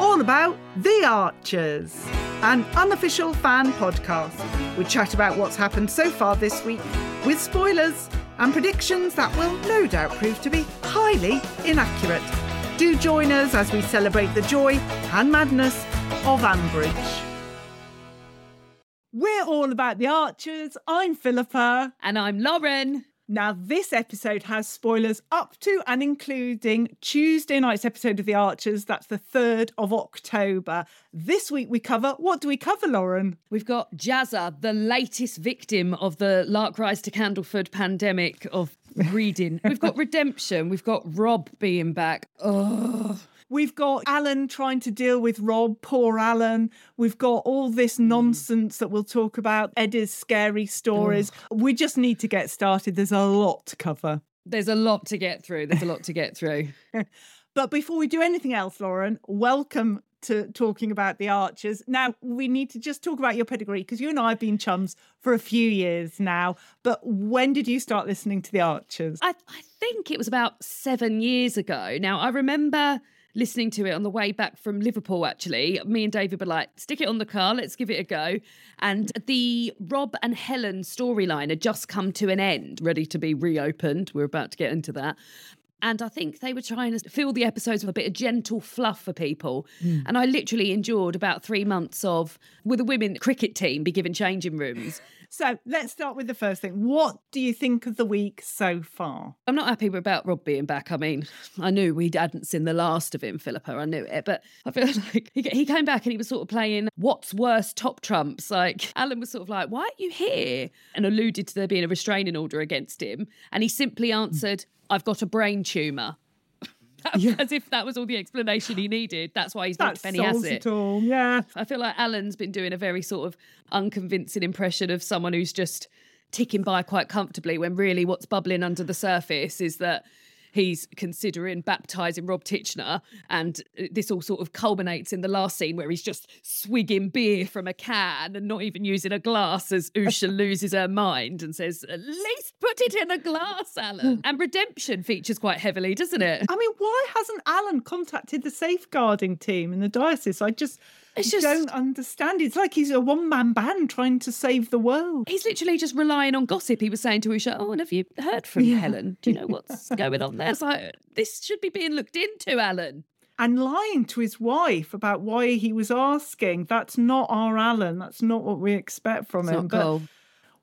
All About the Archers, an unofficial fan podcast. We chat about what's happened so far this week with spoilers and predictions that will no doubt prove to be highly inaccurate. Do join us as we celebrate the joy and madness of Ambridge. We're all about the Archers. I'm Philippa. And I'm Lauren. Now, this episode has spoilers up to and including Tuesday night's episode of The Archers. That's the 3rd of October. This week we cover what do we cover, Lauren? We've got Jazza, the latest victim of the Lark Rise to Candleford pandemic of reading. We've got Redemption. We've got Rob being back. Oh. We've got Alan trying to deal with Rob, poor Alan. We've got all this hmm. nonsense that we'll talk about, Eddie's scary stories. We just need to get started. There's a lot to cover. There's a lot to get through. There's a lot to get through. But before we do anything else, Lauren, welcome to talking about the Archers. Now, we need to just talk about your pedigree because you and I have been chums for a few years now. But when did you start listening to the Archers? I, I think it was about seven years ago. Now, I remember listening to it on the way back from Liverpool, actually. Me and David were like, stick it on the car, let's give it a go. And the Rob and Helen storyline had just come to an end, ready to be reopened. We're about to get into that. And I think they were trying to fill the episodes with a bit of gentle fluff for people. Hmm. And I literally endured about three months of, with a women cricket team, be given changing rooms. So let's start with the first thing. What do you think of the week so far? I'm not happy about Rob being back. I mean, I knew we hadn't seen the last of him, Philippa. I knew it, but I feel like he, came back and he was sort of playing what's worse top trumps. Like Alan was sort of like, "Why are you here?" and alluded to there being a restraining order against him, and he simply hmm. answered, "I've got a brain tumor." As if that was all the explanation he needed. That's why he's not Benny Hassett. it all. Yeah. I feel like Alan's been doing a very sort of unconvincing impression of someone who's just ticking by quite comfortably when really what's bubbling under the surface is that he's considering baptizing Rob Titchener and uh, this all sort of culminates in the last scene where he's just swigging beer from a can and not even using a glass as Usha loses her mind and says at least put it in a glass Alan and redemption features quite heavily doesn't it I mean, why hasn't Alan contacted the safeguarding team in the diocese? I just, It's just- don't understand. It's like he's a one man band trying to save the world. He's literally just relying on gossip. He was saying to Usha, "Oh, and have you heard from Helen? Do you know what's going on there?" It's like this should be being looked into, Alan. And lying to his wife about why he was asking. That's not our Alan. That's not what we expect from It's him. But cool.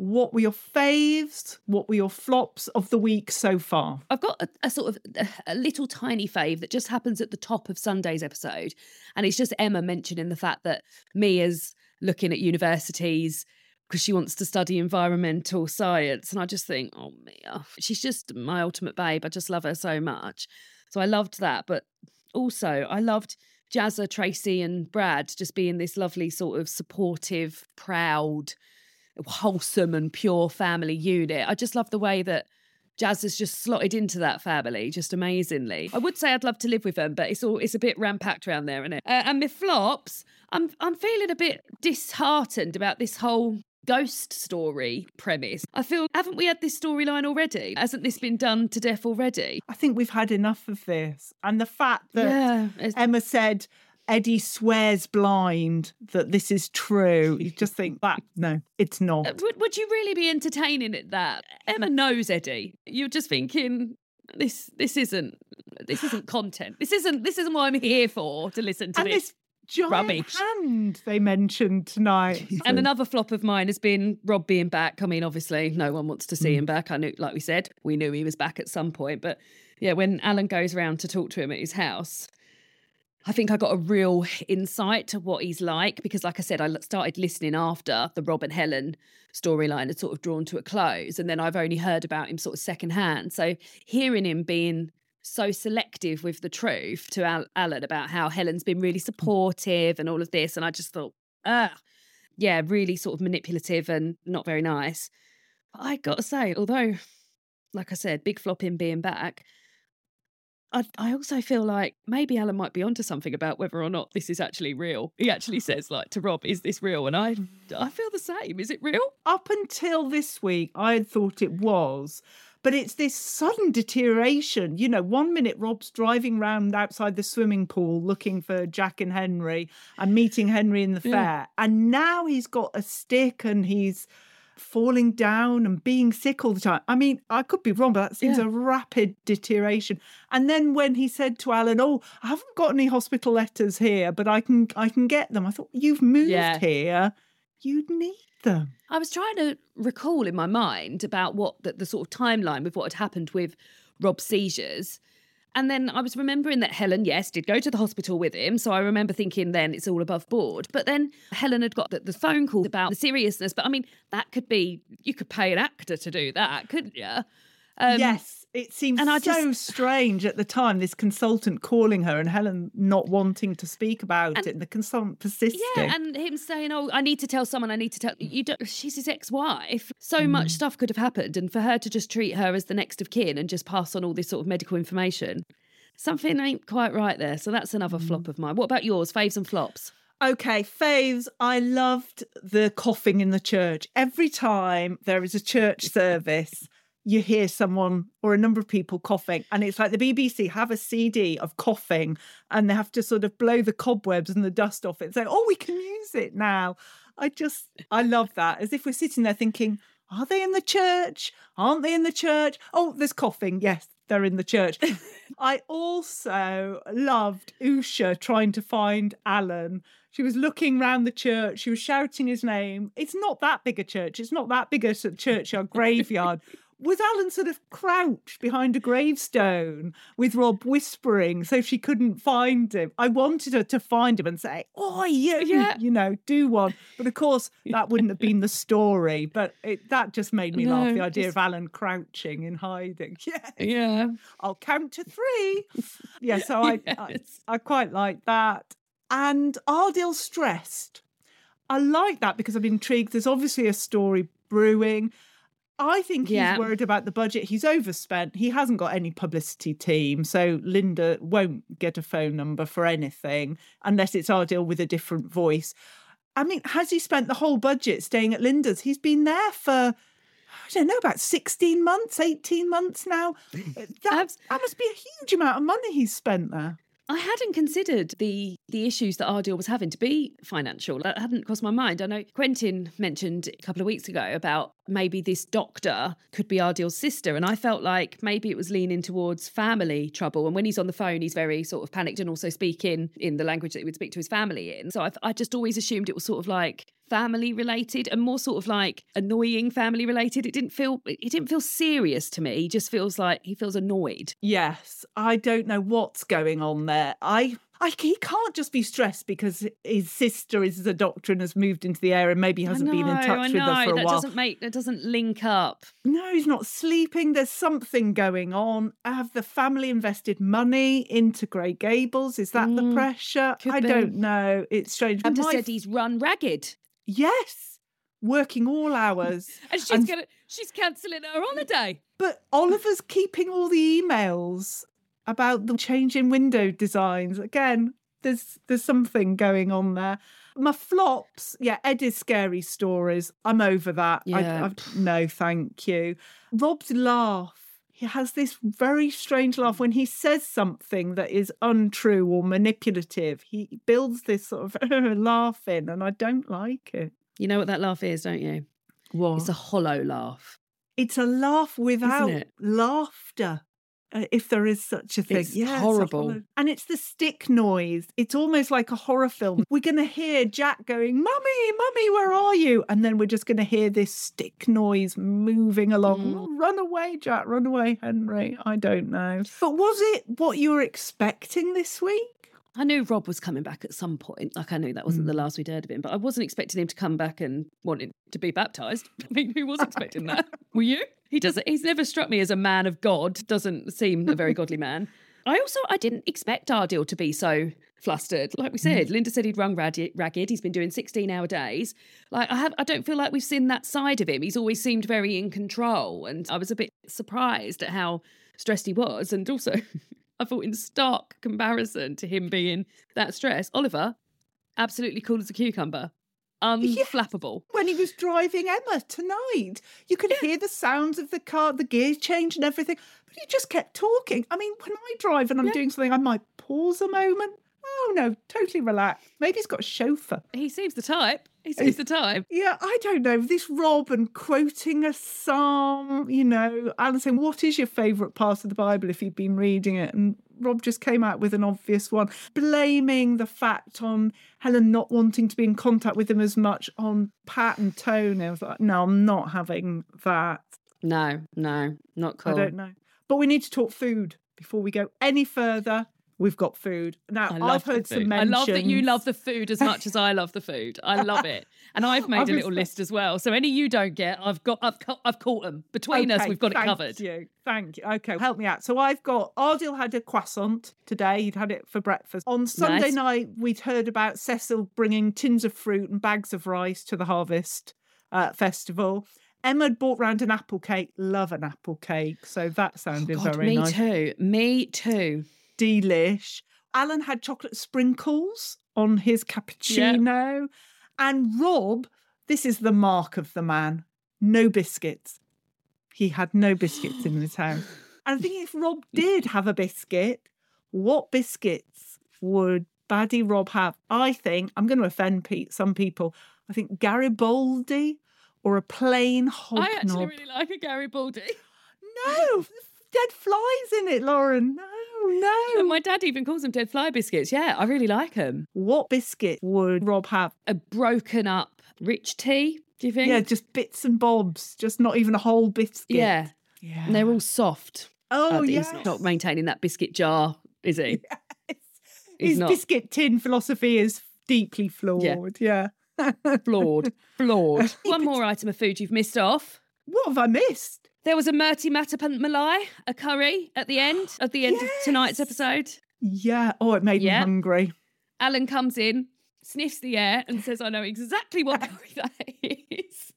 What were your faves? What were your flops of the week so far? I've got a, a sort of uh, a little tiny fave that just happens at the top of Sunday's episode, and it's just Emma mentioning the fact that Mia's looking at universities because she wants to study environmental science, and I just think, oh Mia, she's just my ultimate babe. I just love her so much. So I loved that, but also I loved Jazza, Tracy, and Brad just being this lovely, sort of supportive, proud, wholesome, and pure family unit. I just love the way that Jazz has just slotted into that family just amazingly. I would say I'd love to live with them, but it's all it's a bit rampacked around there, isn't it? Uh, and my flops, I'm I'm feeling a bit disheartened about this whole ghost story premise. I feel haven't we had this storyline already? Hasn't this been done to death already? I think we've had enough of this. And the fact that Yeah, Emma said Eddie swears blind that this is true, you just think that no, it's not. Uh, Would, would you really be entertaining it that Emma knows Eddie? You're just thinking this this isn't this isn't content. This isn't this isn't what I'm here for to listen to and this. this giant rubbish. hand they mentioned tonight. And another flop of mine has been Rob being back. I mean, obviously, no one wants to see Mm. him back. I knew, like we said, we knew he was back at some point. But yeah, when Alan goes round to talk to him at his house, I think I got a real insight to what he's like because, like I said, I started listening after the Rob and Helen storyline had sort of drawn to a close. And then I've only heard about him sort of secondhand. So hearing him being so selective with the truth to Al- Alan about how Helen's been really supportive and all of this. And I just thought, ah, yeah, really sort of manipulative and not very nice. But I got to say, although, like I said, big flop in being back, I, I also feel like maybe Alan might be onto something about whether or not this is actually real. He actually says, like, to Rob, is this real? And I, I feel the same. Is it real? Up until this week, I had thought it was. But it's this sudden deterioration. You know, one minute Rob's driving round outside the swimming pool looking for Jack and Henry and meeting Henry in the Yeah. fair. And now he's got a stick and he's falling down and being sick all the time. I mean, I could be wrong, but that seems Yeah. a rapid deterioration. And then when he said to Alan, "Oh, I haven't got any hospital letters here, but I can I can get them." I thought, "You've moved Yeah. here. You'd need them." I was trying to recall in my mind about what the, the sort of timeline with what had happened with Rob's seizures. And then I was remembering that Helen, yes, did go to the hospital with him. So I remember thinking then it's all above board. But then Helen had got the, the phone call about the seriousness. But I mean, that could be, you could pay an actor to do that, couldn't you? Um, yes, it seems and I so just- strange at the time. This consultant calling her and Helen not wanting to speak about And- it, and the consultant persisting. Yeah, and him saying, "Oh, I need to tell someone. I need to tell you." Don't, she's his ex-wife. So Mm. much stuff could have happened, and for her to just treat her as the next of kin and just pass on all this sort of medical information, something ain't quite right there. So that's another Mm. flop of mine. What about yours? Faves and flops? Okay, faves. I loved the coughing in the church. Every time there is a church service, you hear someone or a number of people coughing, and it's like the BBC have a CD of coughing, and they have to sort of blow the cobwebs and the dust off it and say, "Oh, we can use it now." I just, I love that. As if we're sitting there thinking, "Are they in the church? Aren't they in the church? Oh, there's coughing. Yes, they're in the church." I also loved Usha trying to find Alan. She was looking round the church. She was shouting his name. It's not that big a church. It's not that big a churchyard graveyard. Was Alan sort of crouched behind a gravestone with Rob whispering so she couldn't find him? I wanted her to find him and say, "Oh, you, Yeah. you know, do one." But of course, that wouldn't have been the story. But it, that just made me laugh the idea just- of Alan crouching and hiding. Yeah, Yeah. I'll count to three. Yeah, so I, I, I quite like that. And Ardil stressed. I like that because I'm intrigued. There's obviously a story brewing. I think he's Yeah. worried about the budget. He's overspent. He hasn't got any publicity team. So Linda won't get a phone number for anything unless it's Ardil with a different voice. I mean, has he spent the whole budget staying at Linda's? He's been there for, I don't know, about 16 months, 18 months now. That, that must be a huge amount of money he's spent there. I hadn't considered the the issues that Ardil was having to be financial. That hadn't crossed my mind. I know Quentin mentioned a couple of weeks ago about maybe this doctor could be Ardil's sister, and I felt like maybe it was leaning towards family trouble. And when he's on the phone, he's very sort of panicked and also speaking in the language that he would speak to his family in. So I, I just always assumed it was sort of like family related and more sort of like annoying family related. It didn't feel it didn't feel serious to me. He just feels like he feels annoyed. Yes, I don't know what's going on there. I I, he can't just be stressed because his sister is a doctor and has moved into the area and maybe hasn't know, been in touch with her for a that while. doesn't make that doesn't link up. No, he's not sleeping. There's something going on. Have the family invested money into Grey Gables? Is that the pressure? Mm, I be. don't know. It's strange. I've just My- said he's run ragged. Yes, working all hours. And she's And- gonna she's cancelling her holiday. But Oliver's keeping all the emails about the change in window designs. Again, there's there's something going on there. My flops, yeah, Eddie's scary stories. I'm over that. Yeah. I, I've, no, thank you. Rob's laugh. He has this very strange laugh when he says something that is untrue or manipulative. He builds this sort of laugh in, and I don't like it. You know what that laugh is, don't you? What? It's a hollow laugh. It's a laugh without laughter, uh, if there is such a thing. It's yeah, horrible. hollow- and it's the stick noise. It's almost like a horror film. We're going to hear Jack going, Mummy, Mummy, where are you? And then we're just going to hear this stick noise moving along. Mm. "Oh, Run away, Jack, run away, Henry. I don't know. But was it what you were expecting this week? I knew Rob was coming back at some point. Like I knew that wasn't the Mm. last we'd heard of him, but I wasn't expecting him to come back and wanting to be baptized. I mean, who was expecting that? Were you? He doesn't. He's never struck me as a man of God. Doesn't seem a very godly man. I also I didn't expect Ardil to be so flustered. Like we said, Linda said he'd rung ragged. ragged. He's been doing sixteen hour days. Like I have, I don't feel like we've seen that side of him. He's always seemed very in control, and I was a bit surprised at how stressed he was, and also. I thought in stark comparison to him being that stressed, Oliver, absolutely cool as a cucumber. Unflappable. when he was driving Emma tonight. You could hear the sounds of the car, the gear change and everything, but he just kept talking. I mean, when I drive and I'm doing something, I might pause a moment. Oh no, totally relaxed. Maybe he's got a chauffeur. He seems the type. He seems the time. Yeah, I don't know. This Rob and quoting a psalm, you know, Alan saying, What is your favourite part of the Bible if you've been reading it? And Rob just came out with an obvious one, blaming the fact on Helen not wanting to be in contact with him as much on Pat and Tony. I was like, No, I'm not having that. No, no, not cool. I don't know. But we need to talk food before we go any further. We've got food. Now, I love I've heard some food. I love that you love the food as much as I love the food. I love it, and I've made a little list as well. So any you don't get, I've got, I've, I've caught them between us. We've got it covered. thank you. Thank you. Okay, help me out. So I've got Ardil had a croissant today. He'd had it for breakfast. On Sunday Nice. night, we'd heard about Cecil bringing tins of fruit and bags of rice to the Harvest uh, Festival. Emma had bought round an apple cake. Love an apple cake. So that sounded God, very me nice. too. Me too. Delish. Alan had chocolate sprinkles on his cappuccino. And Rob, this is the mark of the man no biscuits. He had no biscuits in his house. And I think if Rob did have a biscuit, what biscuits would Baddie Rob have? I think, I'm going to offend Pete, some people, I think Garibaldi or a plain hobnob. I actually really like a Garibaldi. No, dead flies in it, Lauren. No, no. And my dad even calls them dead fly biscuits. Yeah, I really like them. What biscuit would Rob have? A broken up rich tea. Do you think? Yeah, just bits and bobs, just not even a whole biscuit. yeah. yeah. And they're all soft. Oh, Uh, yes. He's not maintaining that biscuit jar, is he? His not. biscuit tin philosophy is deeply flawed. Yeah. Flawed. Flawed. One more item of food you've missed off. What have I missed? There was a Murti Matapant Malai, a curry at the end, at the end of tonight's episode. Yeah. Oh, it made Yeah. me hungry. Alan comes in, sniffs the air, and says, I know exactly what curry that is.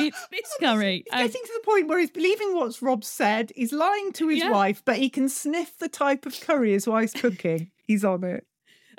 It's this curry. He's Um, getting to the point where he's believing what Rob said. He's lying to his Yeah. wife, but he can sniff the type of curry his wife's cooking. He's on it.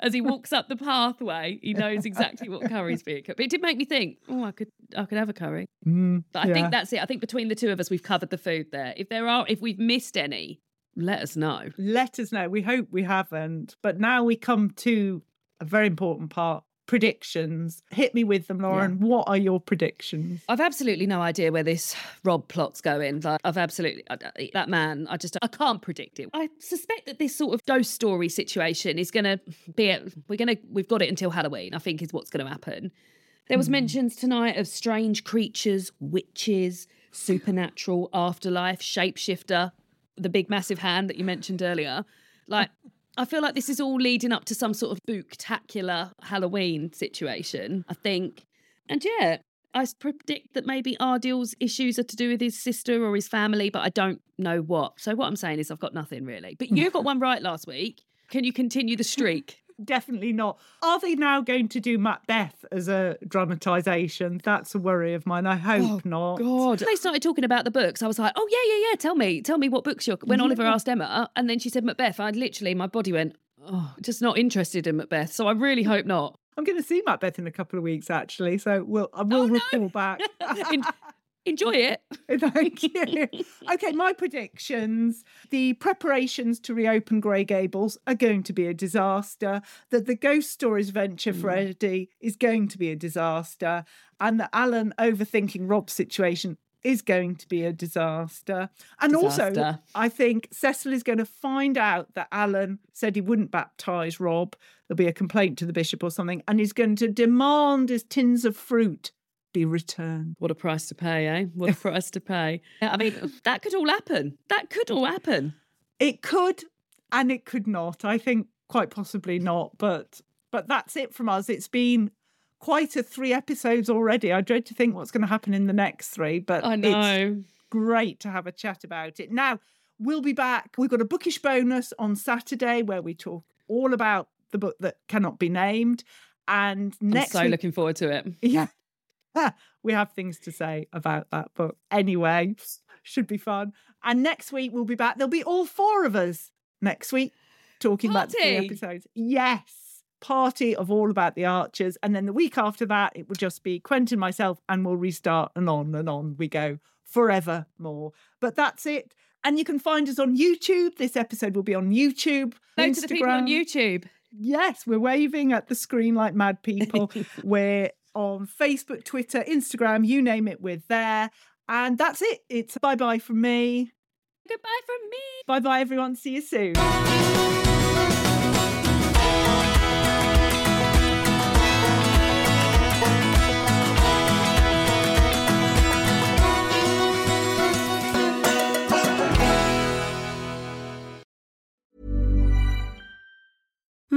As he walks up the pathway, he knows exactly what curry's being cooked. But it did make me think, oh, I could I could have a curry. Mm, But I yeah. think that's it. I think between the two of us, we've covered the food there. If there are, if we've missed any, let us know. let us know. We hope we haven't. But now we come to a very important part predictions. Hit me with them, Lauren. What are your predictions? I've absolutely no idea where this Rob plot's going. Like, I've absolutely that man. I just I can't predict it. I suspect that this sort of ghost story situation is going to be. A, we're going to we've got it until Halloween. I think is what's going to happen. There was hmm. mentions tonight of strange creatures, witches, supernatural, afterlife, shapeshifter, the big massive hand that you mentioned earlier. Like I feel like this is all leading up to some sort of spooktacular Halloween situation, I think. And yeah, I predict that maybe Ardil's issues are to do with his sister or his family, but I don't know what. So what I'm saying is I've got nothing really. But you got one right last week. Can you continue the streak? Definitely not. Are they now going to do Macbeth as a dramatisation? That's a worry of mine. I hope oh, not. God. When They started talking about the books. I was like, oh, yeah, yeah, yeah. Tell me, tell me what books you're. When Oliver asked Emma, and then she said Macbeth, I literally, my body went, oh, just not interested in Macbeth. So I really hope not. I'm going to see Macbeth in a couple of weeks, actually. So we'll, I will Oh, no. report back. En- Enjoy it. Thank you. Okay, my predictions. The preparations to reopen Grey Gables are going to be a disaster. That the Ghost Stories venture hmm. for Eddie is going to be a disaster. And that Alan overthinking Rob's situation is going to be a disaster. And also, I think Cecil is going to find out that Alan said he wouldn't baptise Rob. There'll be a complaint to the bishop or something. And he's going to demand his tins of fruit be returned. What a price to pay, eh? What a price to pay. I mean, that could all happen. That could all happen. It could and it could not. I think quite possibly not, but but that's it from us. It's been quite a three episodes already. I dread to think what's going to happen in the next three, but I it's know. great to have a chat about it. Now, we'll be back. We've got a bookish bonus on Saturday where we talk all about the book that cannot be named. And I'm next so week, looking forward to it. yeah. we have things to say about that book. Anyway, should be fun. And next week we'll be back. There'll be all four of us next week talking about the three episodes. Yes. Party of all about the archers. And then the week after that, it will just be Quentin, myself, and we'll restart and on and on we go forever more But that's it. And you can find us on YouTube. This episode will be on YouTube. Hello to the people on Instagram. YouTube. Yes, we're waving at the screen like mad people. we're on Facebook, Twitter, Instagram, you name it, we're there. And that's it. It's bye bye from me. Goodbye from me. Bye bye, everyone. See you soon.